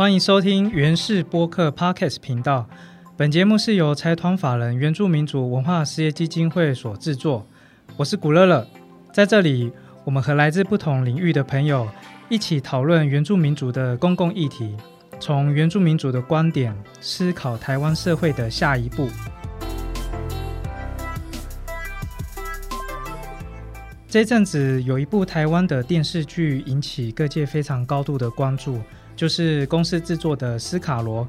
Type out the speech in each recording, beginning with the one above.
欢迎收听原氏播客 Podcast 频道。本节目是由财团法人原住民族文化事业基金会所制作。我是古乐乐，在这里，我们和来自不同领域的朋友一起讨论原住民族的公共议题，从原住民族的观点思考台湾社会的下一步。这阵子有一部台湾的电视剧引起各界非常高度的关注，就是公司制作的《斯卡罗》。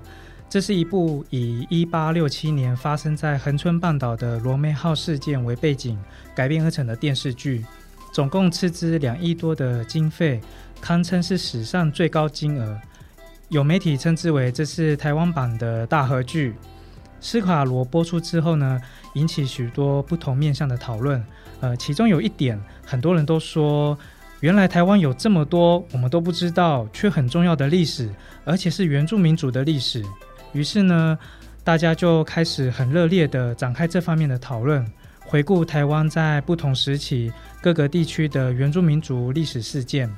这是一部以一八六七年发生在恒春半岛的罗梅号事件为背景改编而成的电视剧，总共斥资两亿多的经费，堪称是史上最高金额。有媒体称之为这是台湾版的大合剧。《斯卡罗》播出之后呢，引起许多不同面向的讨论。呃，其中有一点，很多人都说，原来台湾有这么多我们都不知道却很重要的历史，而且是原住民族的历史。于是呢，大家就开始很热烈的展开这方面的讨论，回顾台湾在不同时期各个地区的原住民族历史事件。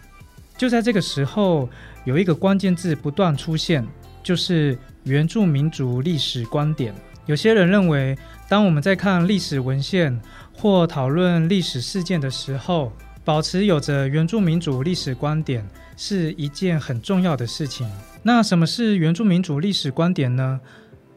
就在这个时候，有一个关键字不断出现，就是原住民族历史观点。有些人认为，当我们在看历史文献或讨论历史事件的时候，保持有着原住民主历史观点是一件很重要的事情。那什么是原住民主历史观点呢？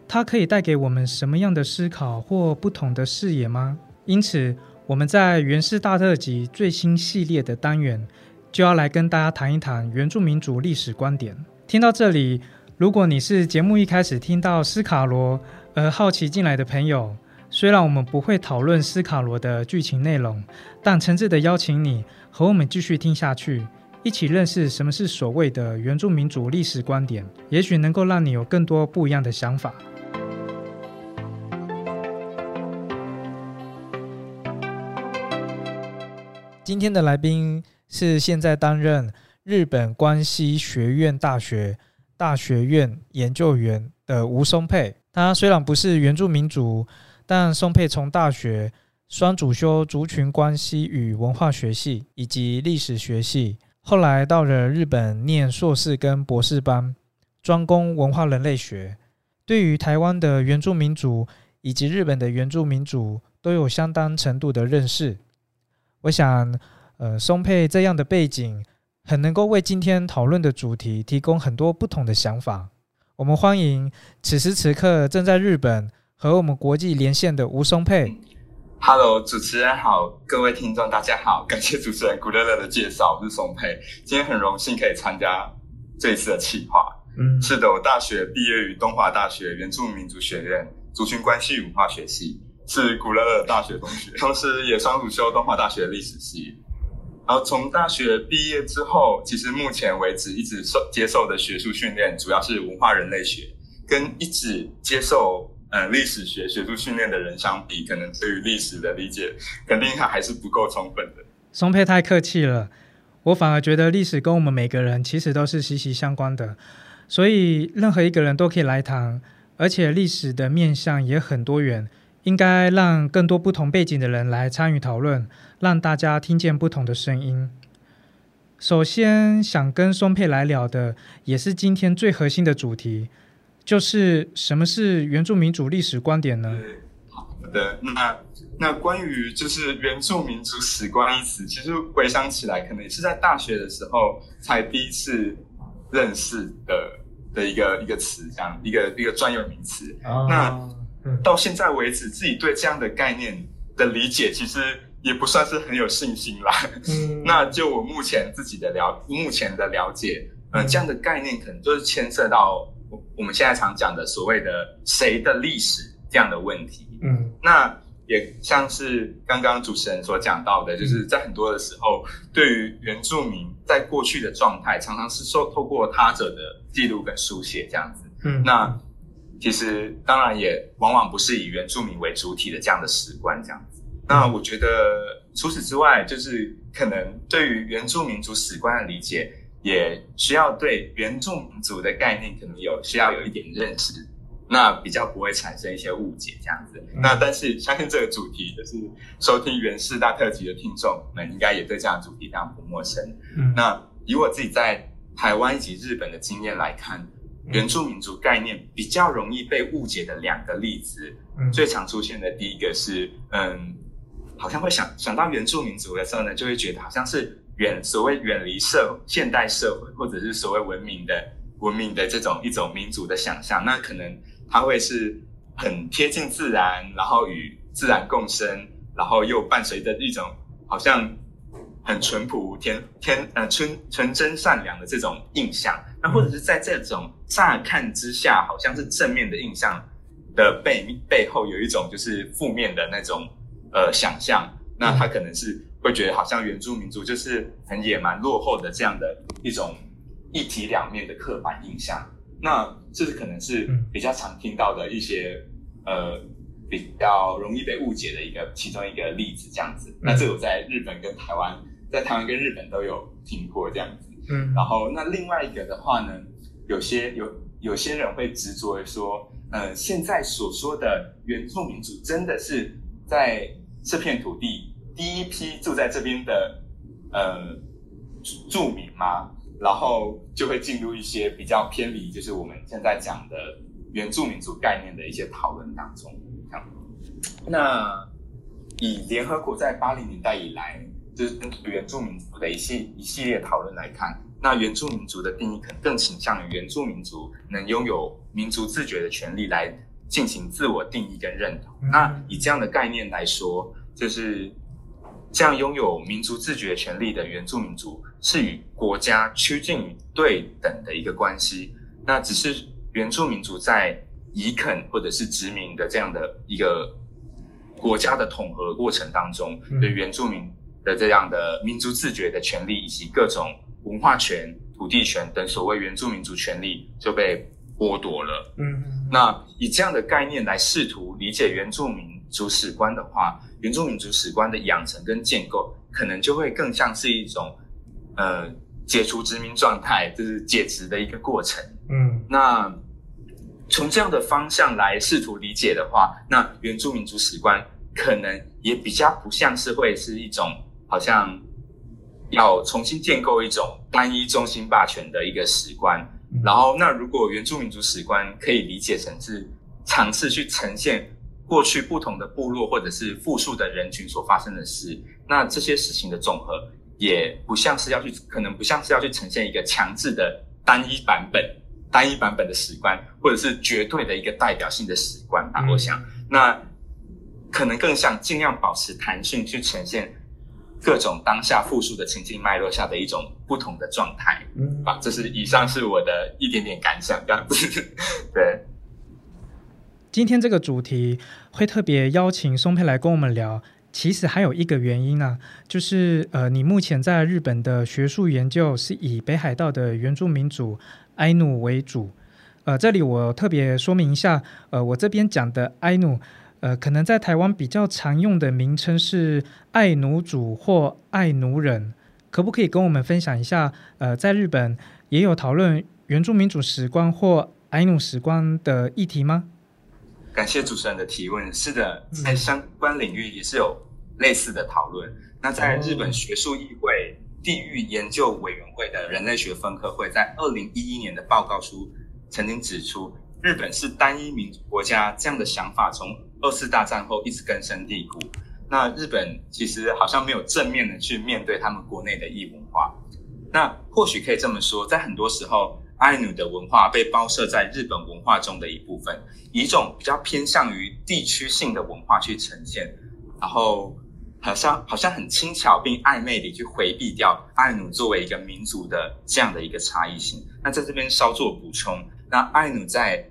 它可以带给我们什么样的思考或不同的视野吗？因此，我们在原氏大特辑最新系列的单元，就要来跟大家谈一谈原住民主历史观点。听到这里，如果你是节目一开始听到斯卡罗，而好奇进来的朋友，虽然我们不会讨论斯卡罗的剧情内容，但诚挚的邀请你和我们继续听下去，一起认识什么是所谓的原住民族历史观点，也许能够让你有更多不一样的想法。今天的来宾是现在担任日本关西学院大学大学院研究员的吴松佩。他虽然不是原住民族，但松佩从大学双主修族群关系与文化学系以及历史学系，后来到了日本念硕士跟博士班，专攻文化人类学。对于台湾的原住民族以及日本的原住民族都有相当程度的认识。我想，呃，松佩这样的背景，很能够为今天讨论的主题提供很多不同的想法。我们欢迎此时此刻正在日本和我们国际连线的吴松佩。Hello，主持人好，各位听众大家好，感谢主持人古乐乐的介绍，我是松佩，今天很荣幸可以参加这一次的企划。嗯，是的，我大学毕业于东华大学原住民族学院族群关系文化学系，是古乐乐大学同学，同时也双主修东华大学历史系。然后从大学毕业之后，其实目前为止一直受接受的学术训练主要是文化人类学，跟一直接受呃历史学学术训练的人相比，可能对于历史的理解肯定还还是不够充分的。松佩太客气了，我反而觉得历史跟我们每个人其实都是息息相关的，所以任何一个人都可以来谈，而且历史的面向也很多元。应该让更多不同背景的人来参与讨论，让大家听见不同的声音。首先想跟松佩来聊的，也是今天最核心的主题，就是什么是原住民族历史观点呢？好的，那那关于就是原住民族史观一词，其实回想起来，可能也是在大学的时候才第一次认识的的一个一个词，这样一个一个专有名词。那到现在为止，自己对这样的概念的理解，其实也不算是很有信心啦。嗯，那就我目前自己的了，目前的了解，呃，这样的概念可能就是牵涉到我我们现在常讲的所谓的谁的历史这样的问题。嗯，那也像是刚刚主持人所讲到的，就是在很多的时候，对于原住民在过去的状态，常常是受透过他者的记录跟书写这样子。嗯，那。其实当然也往往不是以原住民为主体的这样的史观这样子。那我觉得除此之外，就是可能对于原住民族史观的理解，也需要对原住民族的概念可能有需要有一点认识，那比较不会产生一些误解这样子。那但是相信这个主题，就是收听原氏大特辑的听众们，应该也对这样的主题非常不陌生。那以我自己在台湾以及日本的经验来看。原住民族概念比较容易被误解的两个例子，最常出现的第一个是，嗯，好像会想想到原住民族的时候呢，就会觉得好像是远所谓远离社现代社会，或者是所谓文明的文明的这种一种民族的想象，那可能它会是很贴近自然，然后与自然共生，然后又伴随着一种好像。很淳朴、天天呃纯纯真善良的这种印象，那或者是在这种乍看之下好像是正面的印象的背背后，有一种就是负面的那种呃想象，那它可能是会觉得好像原住民族就是很野蛮、落后的这样的一种一体两面的刻板印象。那这是可能是比较常听到的一些呃比较容易被误解的一个其中一个例子，这样子。那这我在日本跟台湾。在台湾跟日本都有听过这样子，嗯，然后那另外一个的话呢，有些有有些人会执着于说，呃，现在所说的原住民族真的是在这片土地第一批住在这边的呃住民嘛？然后就会进入一些比较偏离，就是我们现在讲的原住民族概念的一些讨论当中。那以联合国在八零年代以来。就是原住民族的一系一系列讨论来看，那原住民族的定义可能更倾向于原住民族能拥有民族自觉的权利来进行自我定义跟认同。那以这样的概念来说，就是这样拥有民族自觉权利的原住民族是与国家趋近于对等的一个关系。那只是原住民族在移垦或者是殖民的这样的一个国家的统合过程当中，对原住民。的这样的民族自觉的权利，以及各种文化权、土地权等所谓原住民族权利就被剥夺了。嗯，那以这样的概念来试图理解原住民族史观的话，原住民族史观的养成跟建构，可能就会更像是一种呃解除殖民状态，就是解职的一个过程。嗯，那从这样的方向来试图理解的话，那原住民族史观可能也比较不像是会是一种。好像要重新建构一种单一中心霸权的一个史观，然后那如果原住民族史观可以理解成是尝试去呈现过去不同的部落或者是复数的人群所发生的事，那这些事情的总和也不像是要去，可能不像是要去呈现一个强制的单一版本、单一版本的史观，或者是绝对的一个代表性的史观吧。我想，那可能更像尽量保持弹性去呈现。各种当下复述的情境脉络下的一种不同的状态，嗯，啊，这是以上是我的一点点感想，这样子。对，今天这个主题会特别邀请松佩来跟我们聊，其实还有一个原因啊，就是呃，你目前在日本的学术研究是以北海道的原住民族埃努为主，呃，这里我特别说明一下，呃，我这边讲的埃努。呃，可能在台湾比较常用的名称是爱奴主或爱奴人，可不可以跟我们分享一下？呃，在日本也有讨论原住民主史观或爱奴史观的议题吗？感谢主持人的提问。是的，在相关领域也是有类似的讨论。那在日本学术议会地域研究委员会的人类学分科会在二零一一年的报告书曾经指出，日本是单一民族国家这样的想法从。二次大战后一直根深蒂固，那日本其实好像没有正面的去面对他们国内的异文化。那或许可以这么说，在很多时候，爱努的文化被包设在日本文化中的一部分，以一种比较偏向于地区性的文化去呈现，然后好像好像很轻巧并暧昧地去回避掉爱努作为一个民族的这样的一个差异性。那在这边稍作补充，那爱努在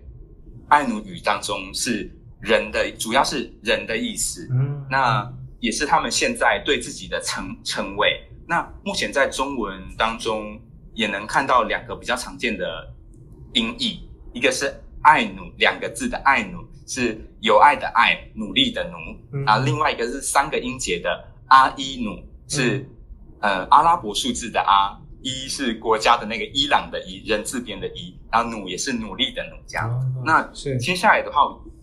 爱努语当中是。人的主要是人的意思，嗯，那也是他们现在对自己的称称谓。那目前在中文当中也能看到两个比较常见的音译，一个是“爱努”两个字的“爱努”是有爱的爱，努力的努，啊，另外一个是三个音节的“阿伊努”是呃阿拉伯数字的“阿”，伊是国家的那个伊朗的“伊”，人字边的“伊”，然后努也是努力的努，这样。那接下来的话。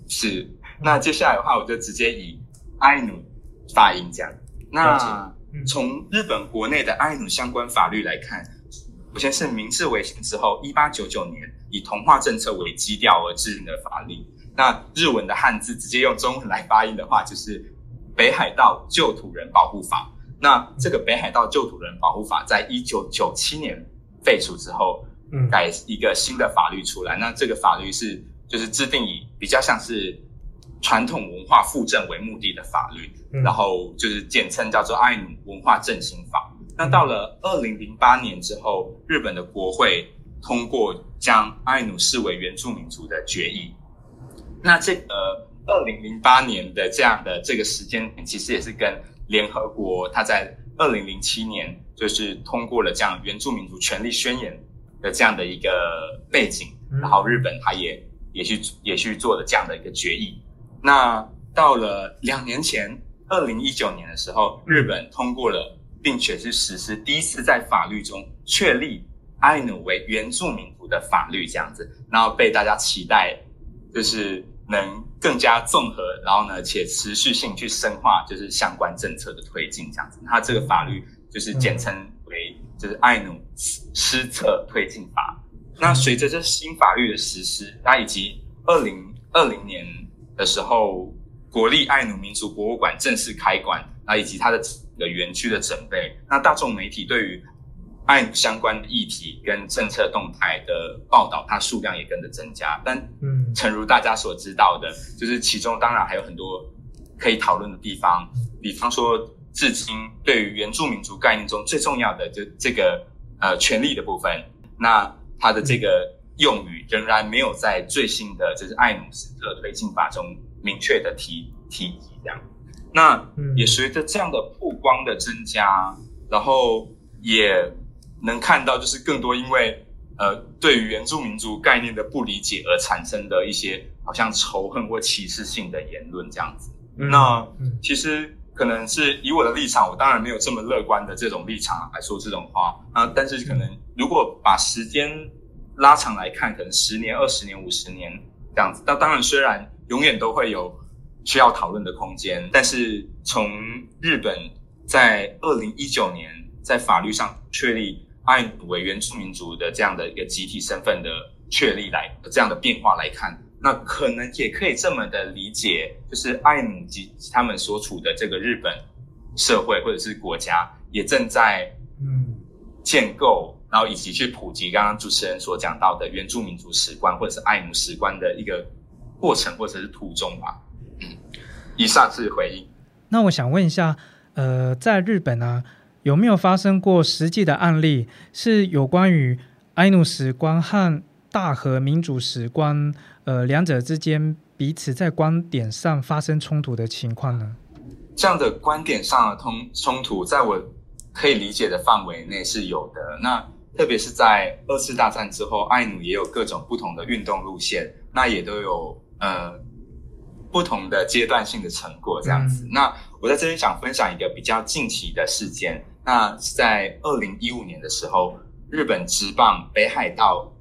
是，那接下来的话，我就直接以爱努发音这样。那从日本国内的爱努相关法律来看，首先是明治维新之后，一八九九年以同化政策为基调而制定的法律。那日文的汉字直接用中文来发音的话，就是《北海道旧土人保护法》。那这个《北海道旧土人保护法》在一九九七年废除之后，嗯改一个新的法律出来。那这个法律是就是制定以比较像是传统文化复振为目的的法律，然后就是简称叫做《爱努文化振兴法》。那到了二零零八年之后，日本的国会通过将爱努视为原住民族的决议。那这呃二零零八年的这样的这个时间点，其实也是跟联合国它在二零零七年就是通过了这样原住民族权利宣言的这样的一个背景，然后日本它也也去也去做了这样的一个决议。那到了两年前，二零一九年的时候，日本通过了，并且是实施第一次在法律中确立爱努为原住民族的法律，这样子，然后被大家期待，就是。能更加综合，然后呢，且持续性去深化，就是相关政策的推进，这样子。它这个法律就是简称为就是爱努施策推进法。那随着这新法律的实施，那以及二零二零年的时候，国立爱努民族博物馆正式开馆，那以及它的的园区的准备，那大众媒体对于爱相关的议题跟政策动态的报道，它数量也跟着增加。但，嗯，诚如大家所知道的，就是其中当然还有很多可以讨论的地方。比方说，至今对于原住民族概念中最重要的就这个呃权利的部分，那它的这个用语仍然没有在最新的就是爱努斯特推进法中明确的提提及。这样，那也随着这样的曝光的增加，然后也。能看到就是更多因为呃对于原住民族概念的不理解而产生的一些好像仇恨或歧视性的言论这样子。那其实可能是以我的立场，我当然没有这么乐观的这种立场来说这种话啊。但是可能如果把时间拉长来看，可能十年、二十年、五十年这样子。那当然虽然永远都会有需要讨论的空间，但是从日本在二零一九年在法律上确立。爱努为原住民族的这样的一个集体身份的确立来这样的变化来看，那可能也可以这么的理解，就是爱努及他们所处的这个日本社会或者是国家，也正在嗯建构，然后以及去普及刚刚主持人所讲到的原住民族史观或者是爱努史观的一个过程或者是途中吧。嗯，以上是回应。那我想问一下，呃，在日本呢？有没有发生过实际的案例，是有关于爱努史观和大和民主史观，呃，两者之间彼此在观点上发生冲突的情况呢？这样的观点上的通冲突，在我可以理解的范围内是有的。那特别是在二次大战之后，爱努也有各种不同的运动路线，那也都有呃不同的阶段性的成果这样子。那我在这边想分享一个比较近期的事件。那在二零一五年的时候，日本职棒北海道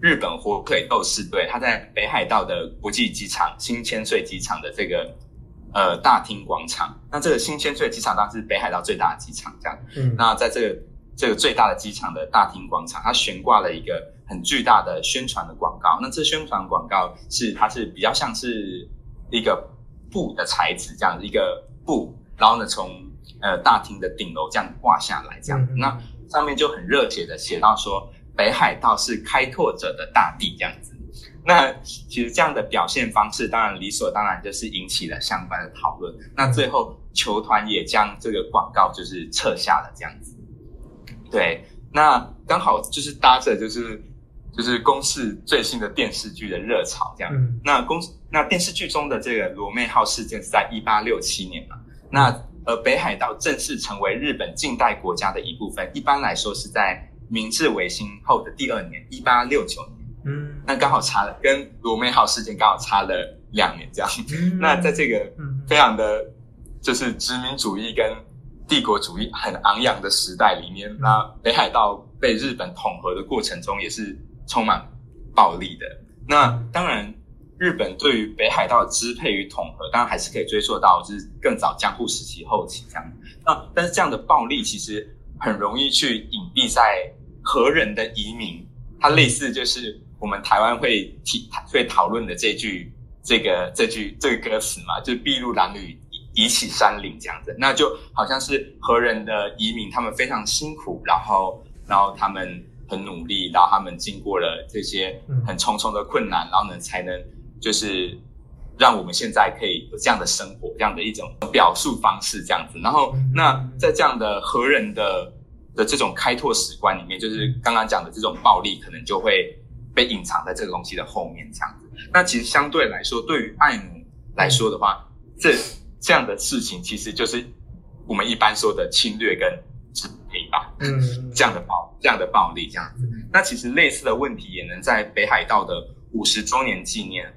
日本火腿斗士队，他在北海道的国际机场新千岁机场的这个呃大厅广场。那这个新千岁机场当然是北海道最大的机场，这样。嗯。那在这个这个最大的机场的大厅广场，它悬挂了一个很巨大的宣传的广告。那这宣传广告是它是比较像是一个布的材质，这样一个布，然后呢从。呃，大厅的顶楼这样挂下来，这样，那上面就很热血的写到说，北海道是开拓者的大地这样子。那其实这样的表现方式，当然理所当然就是引起了相关的讨论。那最后球团也将这个广告就是撤下了这样子。对，那刚好就是搭着就是就是公视最新的电视剧的热潮这样。那公那电视剧中的这个罗妹号事件是在一八六七年嘛？那而北海道正式成为日本近代国家的一部分，一般来说是在明治维新后的第二年，一八六九年。嗯，那刚好差了，跟罗妹号事件刚好差了两年这样。那在这个非常的就是殖民主义跟帝国主义很昂扬的时代里面，那北海道被日本统合的过程中也是充满暴力的。那当然。日本对于北海道的支配与统合，当然还是可以追溯到就是更早江户时期后期这样。那但是这样的暴力其实很容易去隐蔽在何人的移民，它类似就是我们台湾会提会讨论的这句这个这句这个歌词嘛，就是筚路蓝缕，移起山林这样子，那就好像是何人的移民，他们非常辛苦，然后然后他们很努力，然后他们经过了这些很重重的困难，然后呢才能就是。让我们现在可以有这样的生活，这样的一种表述方式，这样子。然后，那在这样的和人的的这种开拓史观里面，就是刚刚讲的这种暴力，可能就会被隐藏在这个东西的后面，这样子。那其实相对来说，对于爱奴来说的话，这这样的事情其实就是我们一般说的侵略跟支配吧。嗯，这样的暴这样的暴力，这样子。那其实类似的问题也能在北海道的五十周年纪念。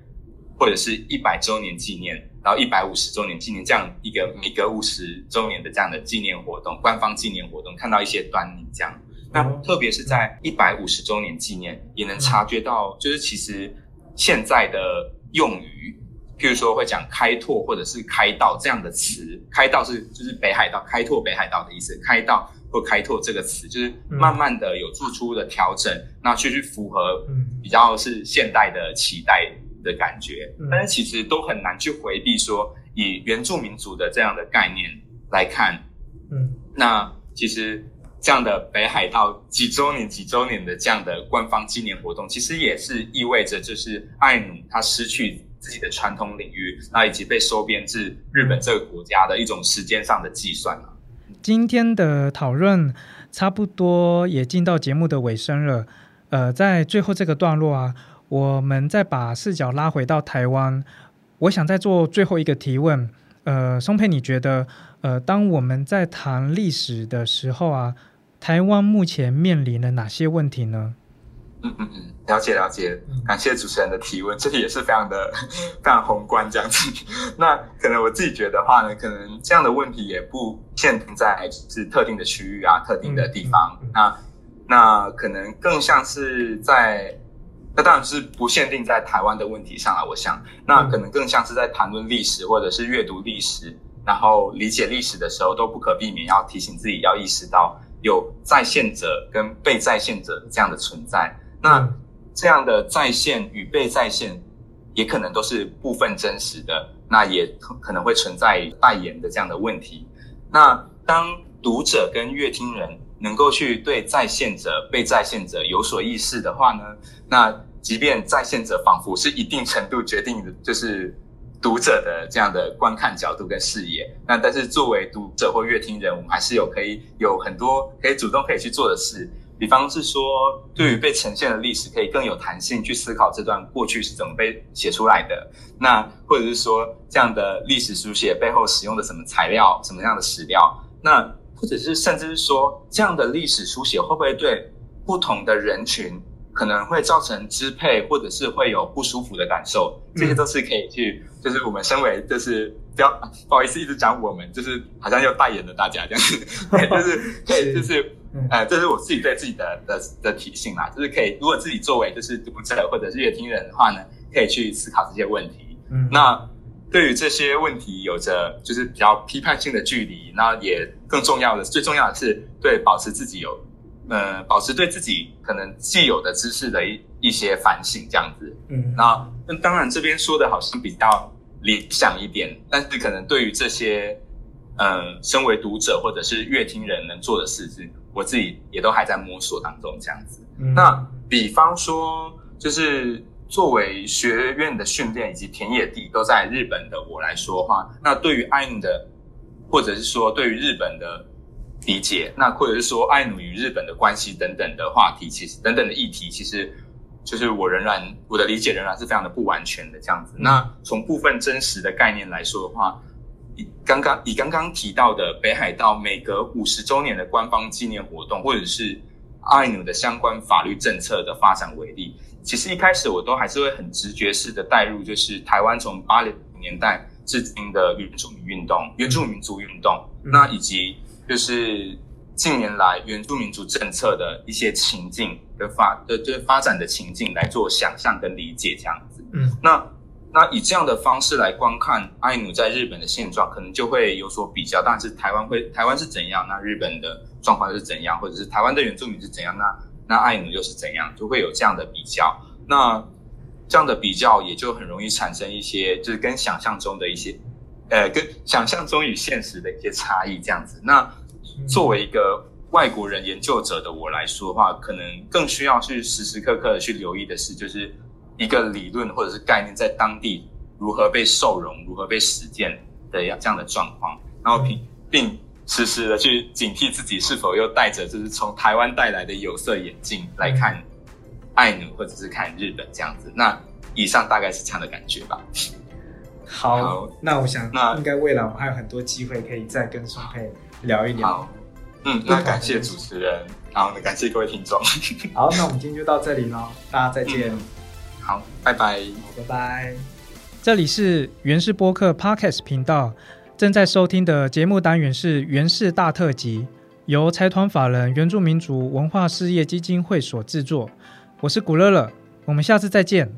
或者是一百周年纪念，然后一百五十周年纪念这样一个每隔五十周年的这样的纪念活动，官方纪念活动，看到一些端倪这样。那特别是在一百五十周年纪念，也能察觉到，就是其实现在的用语，譬如说会讲开拓或者是开道这样的词，开道是就是北海道开拓北海道的意思，开道或开拓这个词，就是慢慢的有做出的调整，那去去符合比较是现代的期待。的感觉，但是其实都很难去回避说，以原住民族的这样的概念来看，嗯，那其实这样的北海道几周年、几周年的这样的官方纪念活动，其实也是意味着，就是爱努他失去自己的传统领域，那以及被收编至日本这个国家的一种时间上的计算了。今天的讨论差不多也进到节目的尾声了，呃，在最后这个段落啊。我们再把视角拉回到台湾，我想再做最后一个提问。呃，松佩，你觉得，呃，当我们在谈历史的时候啊，台湾目前面临了哪些问题呢？嗯嗯嗯，了解了解，感谢主持人的提问，这里也是非常的 非常宏观这样子。那可能我自己觉得话呢，可能这样的问题也不限定在是特定的区域啊、特定的地方，那那可能更像是在。那当然是不限定在台湾的问题上啊，我想，那可能更像是在谈论历史或者是阅读历史，然后理解历史的时候，都不可避免要提醒自己要意识到有在线者跟被在线者这样的存在。那这样的在线与被在线，也可能都是部分真实的，那也可能会存在代言的这样的问题。那当读者跟乐听人。能够去对在线者、被在线者有所意识的话呢，那即便在线者仿佛是一定程度决定的，就是读者的这样的观看角度跟视野，那但是作为读者或乐听人，我们还是有可以有很多可以主动可以去做的事，比方是说，对于被呈现的历史，可以更有弹性去思考这段过去是怎么被写出来的，那或者是说，这样的历史书写背后使用的什么材料、什么样的史料，那。或者是甚至是说，这样的历史书写会不会对不同的人群可能会造成支配，或者是会有不舒服的感受？这些都是可以去，就是我们身为就是不要不好意思一直讲我们，就是好像又代言了大家这样子，就是可以就是呃，这是我自己对自己的的的提醒啦，就是可以如果自己作为就是读者或者是乐听人的话呢，可以去思考这些问题。嗯，那。对于这些问题有着就是比较批判性的距离，那也更重要的，最重要的是对保持自己有，呃，保持对自己可能既有的知识的一一些反省，这样子。嗯，那那当然这边说的好像比较理想一点，但是可能对于这些，嗯，身为读者或者是乐听人能做的事情，我自己也都还在摸索当中，这样子。那比方说就是。作为学院的训练以及田野地都在日本的我来说话，那对于爱努的，或者是说对于日本的理解，那或者是说爱努与日本的关系等等的话题，其实等等的议题，其实就是我仍然我的理解仍然是非常的不完全的这样子。那从部分真实的概念来说的话，以刚刚以刚刚提到的北海道每隔五十周年的官方纪念活动，或者是爱努的相关法律政策的发展为例。其实一开始我都还是会很直觉式的带入，就是台湾从八零年代至今的原住民运动、原住民族运动，那以及就是近年来原住民族政策的一些情境的发的这发展的情境来做想象跟理解这样子。嗯，那那以这样的方式来观看爱努在日本的现状，可能就会有所比较。但是台湾会台湾是怎样，那日本的状况是怎样，或者是台湾的原住民是怎样，那那爱奴又是怎样，就会有这样的比较。那这样的比较也就很容易产生一些，就是跟想象中的一些，呃，跟想象中与现实的一些差异这样子。那作为一个外国人研究者的我来说的话，可能更需要去时时刻刻的去留意的是，就是一个理论或者是概念在当地如何被受容、如何被实践的这样的状况，然后并并时时的去警惕自己是否又带着就是从台湾带来的有色眼镜来看。爱努或者是看日本这样子，那以上大概是这样的感觉吧。好，那我想，那应该未来我们还有很多机会可以再跟宋佩聊一聊。嗯，那感谢主持人，然后呢感谢各位听众。好，那我们今天就到这里喽，大家再见。好，拜拜。好，拜拜。这里是原氏播客 Podcast 频道，正在收听的节目单元是原氏大特辑，由财团法人原住民族文化事业基金会所制作。我是古乐乐，我们下次再见。